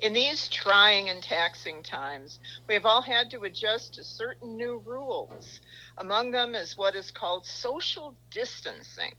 In these trying and taxing times, we have all had to adjust to certain new rules. Among them is what is called social distancing.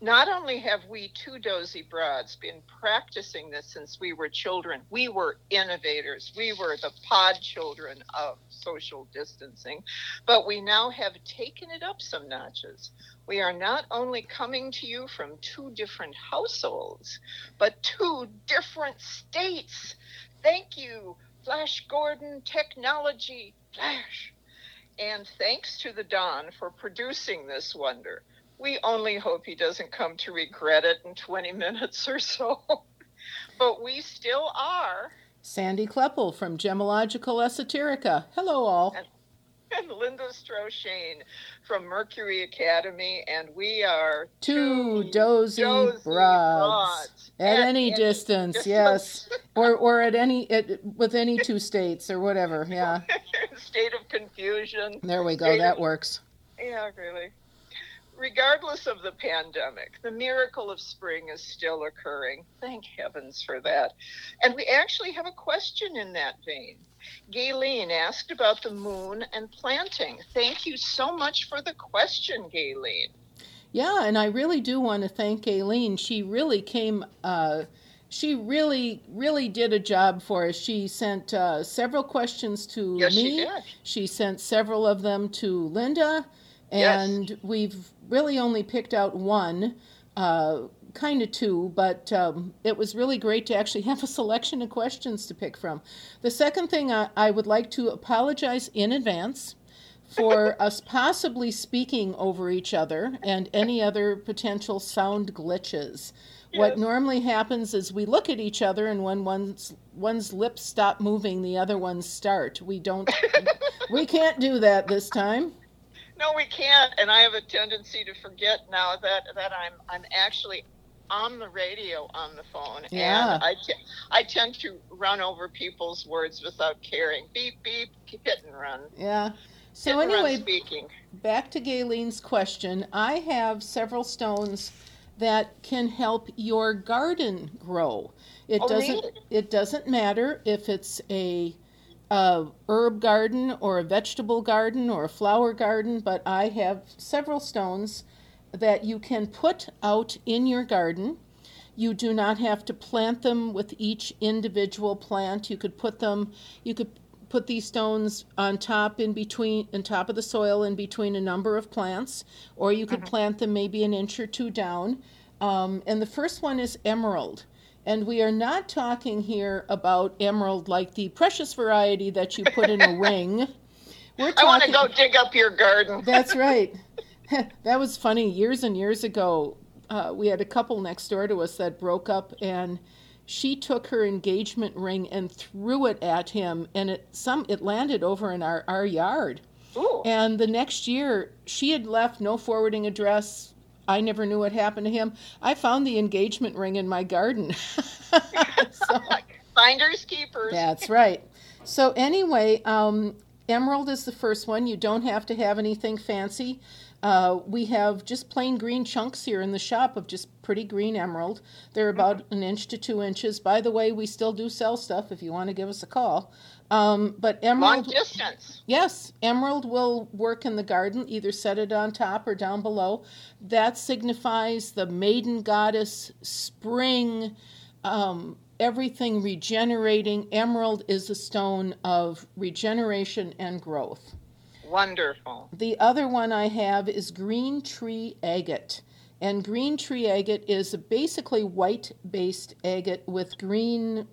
Not only have we two dozy broads been practicing this since we were children, we were innovators. We were the pod children of social distancing, but we now have taken it up some notches. We are not only coming to you from two different households, but two different states. Thank you, Flash Gordon Technology Flash. And thanks to the Don for producing this wonder. We only hope he doesn't come to regret it in 20 minutes or so. but we still are. Sandy Kleppel from Gemological Esoterica. Hello, all. And, and Linda Stroshane from Mercury Academy, and we are two, two dozy, dozy broads, at, at any, any distance, distance, yes, or or at any at, with any two states or whatever, yeah. State of confusion. There we go. That of, works. Yeah, really regardless of the pandemic, the miracle of spring is still occurring. Thank heavens for that. And we actually have a question in that vein. Gayleen asked about the moon and planting. Thank you so much for the question, Gayleen. Yeah, and I really do want to thank Gayleen. She really came. Uh, she really, really did a job for us. She sent uh, several questions to yes, me. She, did. she sent several of them to Linda and yes. we've really only picked out one, uh, kind of two, but um, it was really great to actually have a selection of questions to pick from. The second thing I, I would like to apologize in advance for us possibly speaking over each other and any other potential sound glitches. Yes. What normally happens is we look at each other, and when one's one's lips stop moving, the other ones start. We don't. we can't do that this time no, we can't. And I have a tendency to forget now that that I'm I'm actually on the radio on the phone. Yeah. And I, t- I tend to run over people's words without caring. Beep, beep, hit and run. Yeah. So, hit anyway, speaking. back to Gayleen's question. I have several stones that can help your garden grow. It oh, doesn't really? it doesn't matter if it's a a herb garden or a vegetable garden or a flower garden, but I have several stones that you can put out in your garden. You do not have to plant them with each individual plant. You could put them, you could put these stones on top in between, on top of the soil in between a number of plants, or you could mm-hmm. plant them maybe an inch or two down. Um, and the first one is emerald. And we are not talking here about emerald like the precious variety that you put in a ring. We're talking, I want to go dig up your garden. that's right. that was funny. Years and years ago, uh, we had a couple next door to us that broke up, and she took her engagement ring and threw it at him, and it some it landed over in our our yard. Ooh. And the next year, she had left no forwarding address, I never knew what happened to him. I found the engagement ring in my garden. so, Finders keepers. That's right. So anyway, um, emerald is the first one. You don't have to have anything fancy. Uh, we have just plain green chunks here in the shop of just pretty green emerald. They're about mm-hmm. an inch to two inches. By the way, we still do sell stuff if you want to give us a call. Um, but emerald, long distance. Yes, emerald will work in the garden. Either set it on top or down below. That signifies the maiden goddess, spring, um, everything regenerating. Emerald is a stone of regeneration and growth. Wonderful. The other one I have is green tree agate. And green tree agate is basically white based agate with green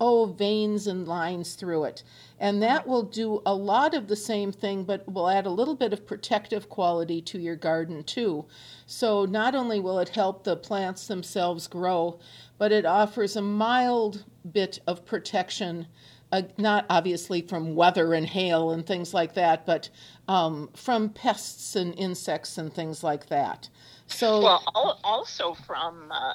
oh, veins and lines through it. And that will do a lot of the same thing, but will add a little bit of protective quality to your garden too. So not only will it help the plants themselves grow, but it offers a mild bit of protection. Uh, not obviously from weather and hail and things like that, but um, from pests and insects and things like that. So, well, also from uh,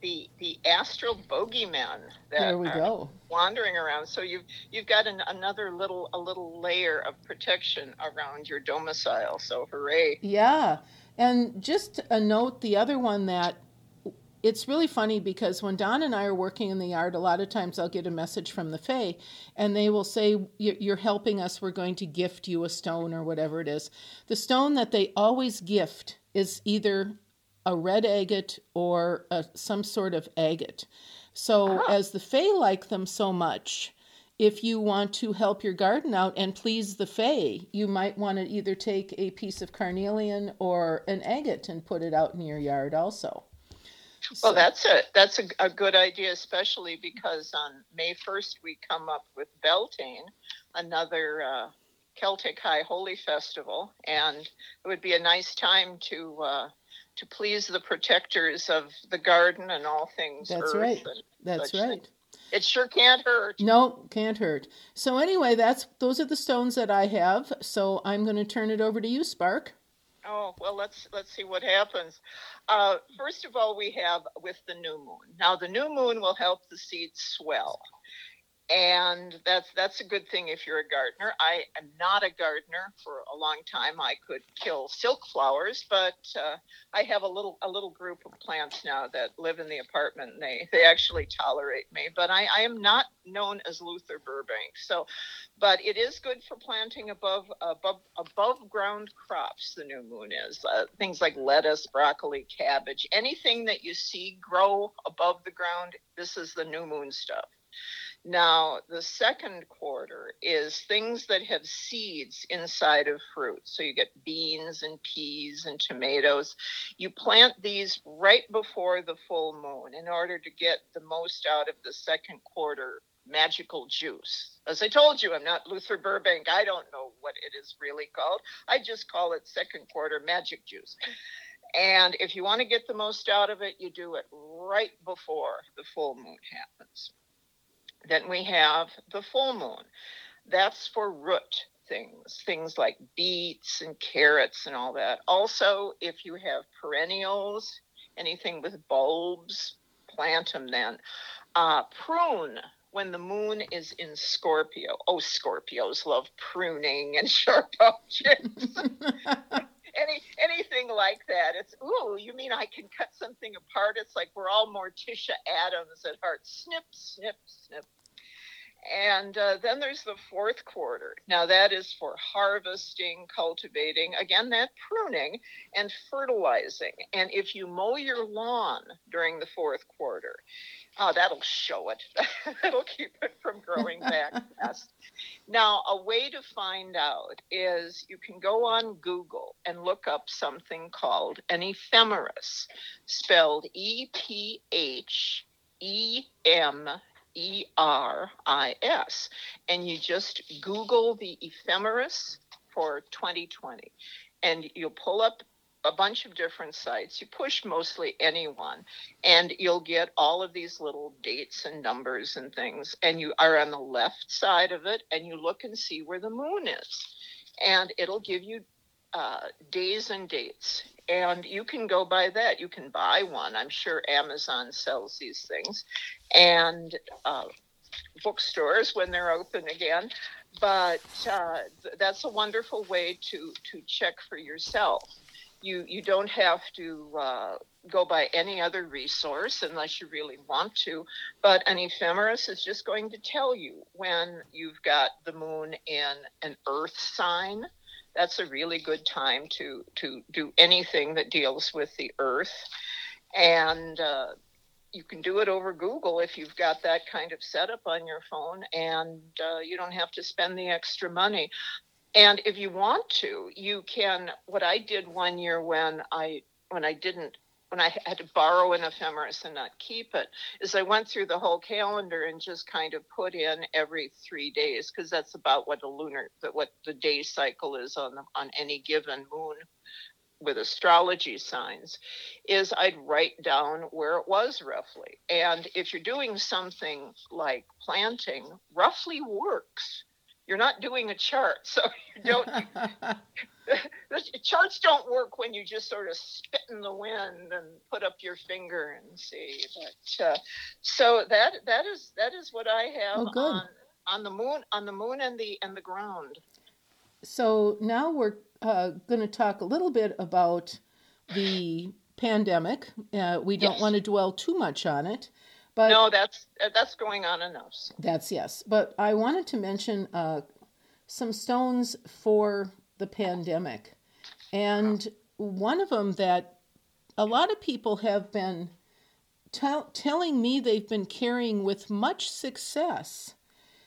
the the astral bogeymen that there we are go. wandering around. So you've you've got an, another little a little layer of protection around your domicile. So hooray! Yeah, and just a note: the other one that it's really funny because when Don and I are working in the yard, a lot of times I'll get a message from the Fae and they will say, You're helping us, we're going to gift you a stone or whatever it is. The stone that they always gift is either a red agate or a, some sort of agate. So, ah. as the Fae like them so much, if you want to help your garden out and please the Fae, you might want to either take a piece of carnelian or an agate and put it out in your yard also. Well, that's a that's a, a, good idea, especially because on May first we come up with Beltane, another uh, Celtic High Holy Festival, and it would be a nice time to uh, to please the protectors of the garden and all things. That's right. That's right. Things. It sure can't hurt. No, can't hurt. So anyway, that's those are the stones that I have. So I'm going to turn it over to you, Spark. Oh well, let's let's see what happens. Uh, first of all, we have with the new moon. Now, the new moon will help the seeds swell and that's that's a good thing if you're a gardener. I am not a gardener. For a long time, I could kill silk flowers, but uh, I have a little a little group of plants now that live in the apartment. And they they actually tolerate me, but I, I am not known as Luther Burbank. So, but it is good for planting above above above ground crops. The new moon is uh, things like lettuce, broccoli, cabbage, anything that you see grow above the ground. This is the new moon stuff. Now, the second quarter is things that have seeds inside of fruit. So you get beans and peas and tomatoes. You plant these right before the full moon in order to get the most out of the second quarter magical juice. As I told you, I'm not Luther Burbank. I don't know what it is really called. I just call it second quarter magic juice. And if you want to get the most out of it, you do it right before the full moon happens. Then we have the full moon. That's for root things, things like beets and carrots and all that. Also, if you have perennials, anything with bulbs, plant them then. Uh, prune when the moon is in Scorpio. Oh, Scorpios love pruning and sharp objects. Any anything like that. It's ooh, you mean I can cut something apart? It's like we're all Morticia Addams at heart. Snip, snip, snip. And uh, then there's the fourth quarter. Now, that is for harvesting, cultivating, again, that pruning and fertilizing. And if you mow your lawn during the fourth quarter, oh, that'll show it. It'll keep it from growing back fast. Now, a way to find out is you can go on Google and look up something called an ephemeris, spelled E P H E M E R I S. And you just Google the ephemeris for 2020. And you'll pull up a bunch of different sites. You push mostly anyone, and you'll get all of these little dates and numbers and things. And you are on the left side of it, and you look and see where the moon is. And it'll give you uh, days and dates and you can go by that. You can buy one. I'm sure Amazon sells these things, and uh, bookstores when they're open again. But uh, th- that's a wonderful way to to check for yourself. You you don't have to uh, go by any other resource unless you really want to. But an ephemeris is just going to tell you when you've got the moon in an Earth sign. That's a really good time to to do anything that deals with the earth. And uh, you can do it over google if you've got that kind of setup on your phone and uh, you don't have to spend the extra money and if you want to you can what i did one year when i when i didn't when I had to borrow an ephemeris and not keep it, is I went through the whole calendar and just kind of put in every three days because that's about what the lunar, what the day cycle is on the, on any given moon with astrology signs is I'd write down where it was roughly. And if you're doing something like planting, roughly works. You're not doing a chart, so you don't the charts don't work when you just sort of spit in the wind and put up your finger and see. But uh, so that that is that is what I have oh, on on the moon on the moon and the and the ground. So now we're uh, going to talk a little bit about the pandemic. Uh, we don't Yes. want to dwell too much on it, but no, that's uh, that's going on enough. So. that's yes. But I wanted to mention uh, some stones for the pandemic, and one of them that a lot of people have been tell telling me they've been carrying with much success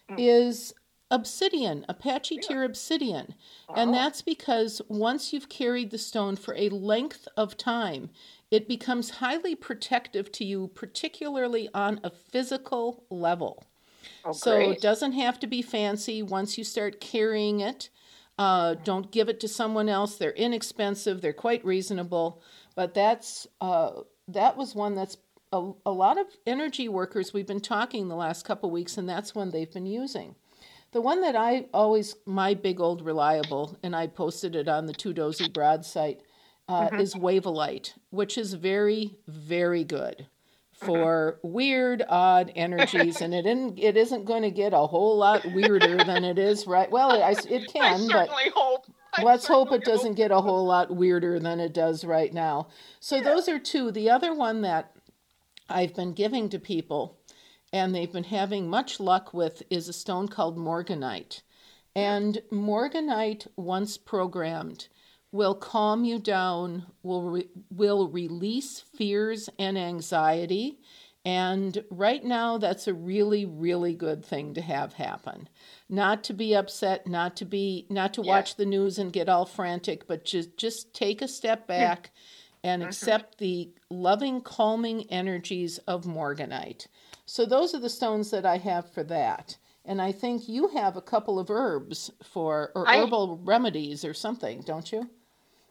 Mm. is obsidian, Apache tear obsidian. And Oh. that's because once you've carried the stone for a length of time, it becomes highly protective to you, particularly on a physical level. Oh, So great. it doesn't have to be fancy once you start carrying it. Uh, don't give it to someone else. They're inexpensive. They're quite reasonable. But that's uh, that was one that's a, a lot of energy workers we've been talking the last couple weeks, and that's one they've been using. The one that I always my big old reliable, and I posted it on the Two Dozy Broad site, uh, mm-hmm. is Wavellite, which is very very good mm-hmm. for weird, odd energies, and it isn't it isn't going to get a whole lot weirder than it is right. Well, I, it I can, but hope. Let's hope it doesn't get a whole lot weirder than it does right now. So those are two. The other one that I've been giving to people and they've been having much luck with is a stone called morganite. Mm-hmm. And morganite, once programmed, will calm you down, will re- will release fears and anxiety. And right now, that's a really, really good thing to have happen. Not to be upset, not to be, not to Yeah. watch the news and get all frantic, but just just take a step back and mm-hmm. accept the loving, calming energies of morganite. So those are the stones that I have for that. And I think you have a couple of herbs for or I- herbal remedies or something, don't you?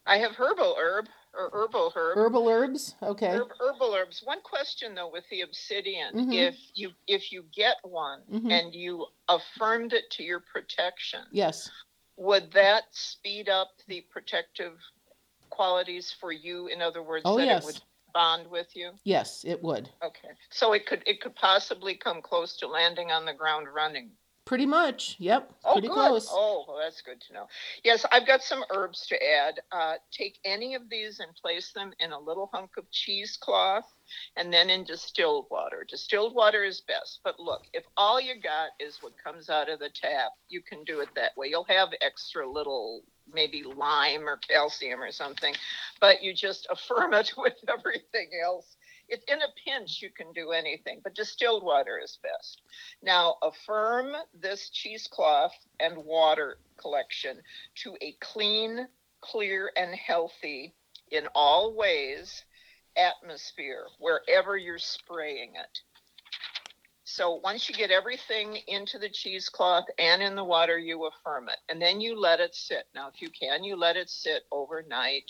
I have herbal herb or herbal herb. Herbal herbs? Okay. Herb, herbal herbs. One question though with the obsidian, Mhm. if you if you get one Mhm. and you affirmed it to your protection, Yes. would that speed up the protective qualities for you? In other words, Oh, that yes. it would bond with you. Yes, it would. Okay, so it could it could possibly come close to landing on the ground running. Pretty much. Yep. Oh, Pretty good. close. Oh, well, that's good to know. Yes, I've got some herbs to add. Uh, take any of these and place them in a little hunk of cheesecloth and then in distilled water. Distilled water is best. But look, if all you got is what comes out of the tap, you can do it that way. You'll have extra little, maybe lime or calcium or something, but you just affirm it with everything else. In a pinch, you can do anything, but distilled water is best. Now, affirm this cheesecloth and water collection to a clean, clear, and healthy in all ways atmosphere wherever you're spraying it. So once you get everything into the cheesecloth and in the water, you affirm it, and then you let it sit. Now, if you can, you let it sit overnight,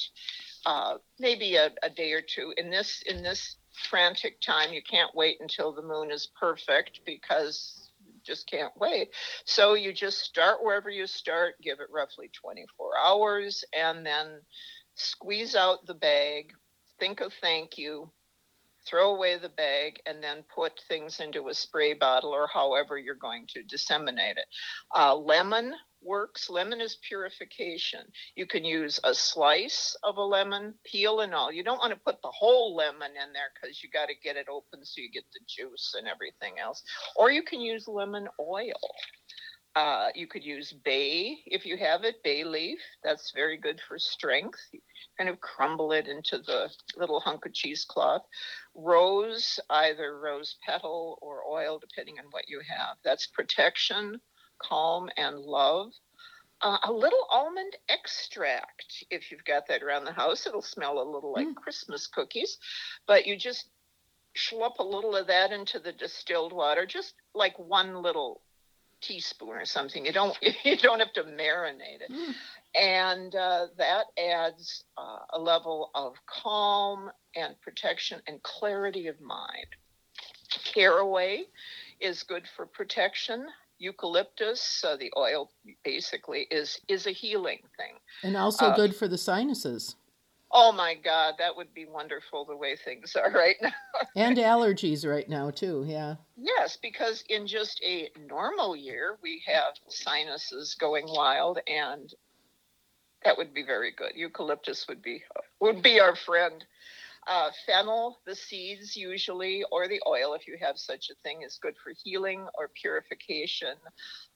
uh, maybe a, a day or two. In this in this frantic time, you can't wait until the moon is perfect because you just can't wait. So you just start wherever you start, give it roughly 24 hours, and then squeeze out the bag. Think of thank you, throw away the bag, and then put things into a spray bottle or however you're going to disseminate it. Uh, lemon works. Lemon is purification. You can use a slice of a lemon, peel and all. You don't want to put the whole lemon in there because you got to get it open so you get the juice and everything else. Or you can use lemon oil. Uh, you could use bay if you have it, bay leaf. That's very good for strength. You kind of crumble it into the little hunk of cheesecloth. Rose, either rose petal or oil, depending on what you have. That's protection, calm, and love. Uh, a little almond extract, if you've got that around the house. It'll smell a little like Mm. Christmas cookies, but you just schlop a little of that into the distilled water, just like one little teaspoon or something. You don't you don't have to marinate it, Mm. and uh, that adds uh, a level of calm and protection and clarity of mind. Caraway is good for protection. Eucalyptus, uh, the oil basically is is a healing thing. And also Uh, good for the sinuses Oh my God, that would be wonderful the way things are right now. and allergies right now too. Yeah. Yes, because in just a normal year, we have sinuses going wild, and that would be very good. Eucalyptus would be would be our friend. Uh, fennel, the seeds usually, or the oil, if you have such a thing, is good for healing or purification.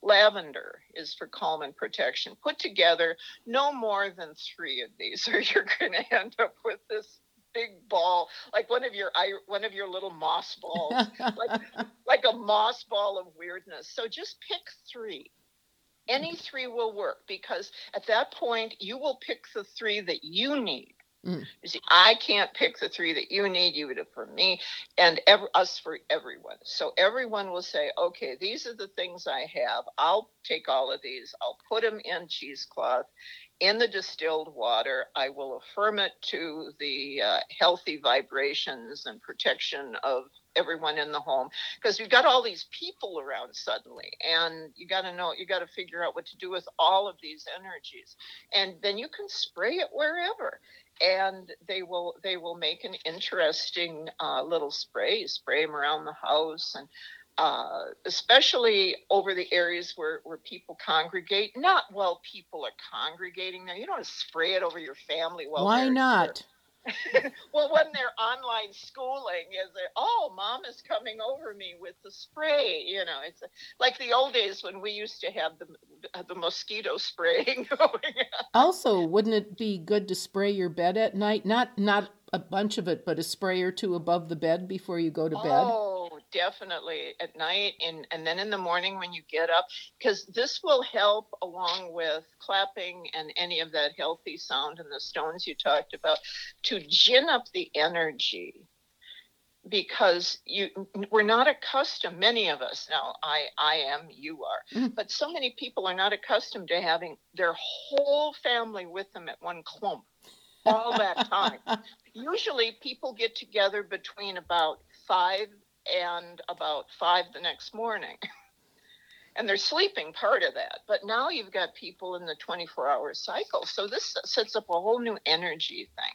Lavender is for calm and protection. Put together no more than three of these, or you're going to end up with this big ball, like one of your one of your little moss balls, like like a moss ball of weirdness. So just pick three. Any three will work because at that point you will pick the three that you need Mm. You see, I can't pick the three that you need. You would have for me, and us for everyone. So everyone will say, okay, these are the things I have. I'll take all of these. I'll put them in cheesecloth, in the distilled water. I will affirm it to the uh, healthy vibrations and protection of everyone in the home because you've got all these people around suddenly and you got to know you got to figure out what to do with all of these energies and then you can spray it wherever and they will they will make an interesting uh, little spray spray them around the house and uh, especially over the areas where, where people congregate not while people are congregating there you don't spray it over your family while why not well, when they're online schooling, is it? Oh, mom is coming over me with the spray. You know, it's like the old days when we used to have the the mosquito spraying going. Also, wouldn't it be good to spray your bed at night? Not not a bunch of it, but a spray or two above the bed before you go to bed. Oh, definitely at night and and then in the morning when you get up because this will help along with clapping and any of that healthy sound and the stones you talked about to gin up the energy because you we're not accustomed many of us now i i am you are mm. but so many people are not accustomed to having their whole family with them at one clump all that time usually people get together between about five and about five the next morning. and they're sleeping part of that. But now you've got people in the 24 hour cycle. So this sets up a whole new energy thing.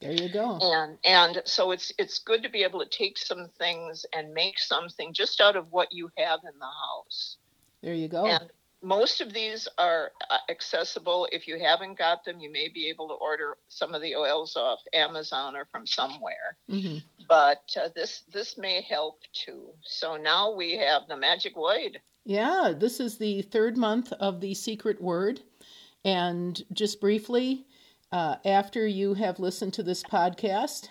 There you go. And and so it's it's good to be able to take some things and make something just out of what you have in the house. There you go. And most of these are uh, accessible. If you haven't got them, you may be able to order some of the oils off Amazon or from somewhere. Mm-hmm. But uh, this this may help too. So now we have the magic word. Yeah, this is the third month of the secret word, and just briefly, uh, after you have listened to this podcast.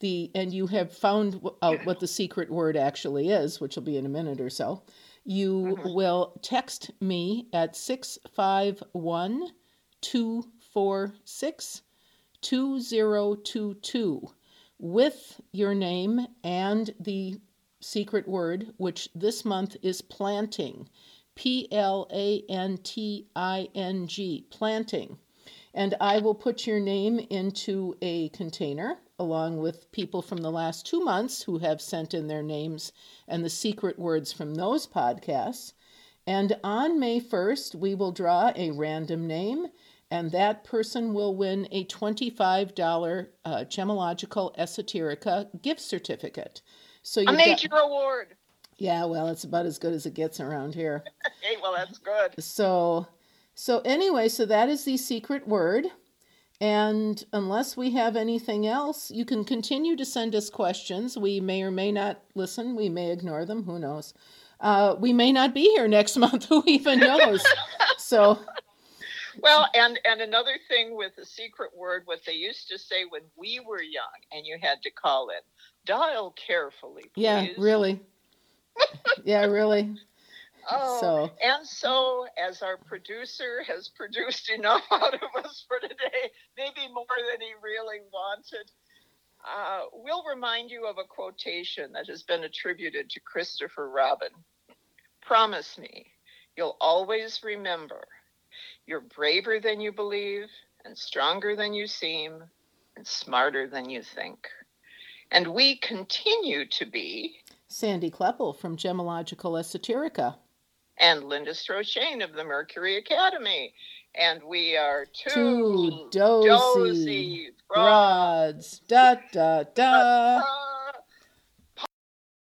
The, and you have found out what the secret word actually is, which will be in a minute or so you mm-hmm. will text me at 651 246 2022 with your name and the secret word, which this month is planting. P L A N T I N G, planting. And I will put your name into a container along with people from the last two months who have sent in their names and the secret words from those podcasts. And on May 1st, we will draw a random name, and that person will win a $25 uh, Gemological Esoterica gift certificate. So you a major got, award. Yeah, well, it's about as good as it gets around here. hey, well, that's good. So, so anyway, so that is the secret word. And unless we have anything else, you can continue to send us questions. We may or may not listen. We may ignore them. Who knows? Uh, we may not be here next month. Who even knows? so. Well, and and another thing with the secret word, what they used to say when we were young, and you had to call in, dial carefully. Please. Yeah, really. yeah, really. Oh, so. and so as our producer has produced enough out of us for today, maybe more than he really wanted, uh, we'll remind you of a quotation that has been attributed to Christopher Robin. Promise me, you'll always remember you're braver than you believe, and stronger than you seem, and smarter than you think. And we continue to be Sandy Kleppel from Gemological Esoterica and Linda Strochain of the Mercury Academy. And we are two, two dozy, dozy broads. Da, da, da. da, da.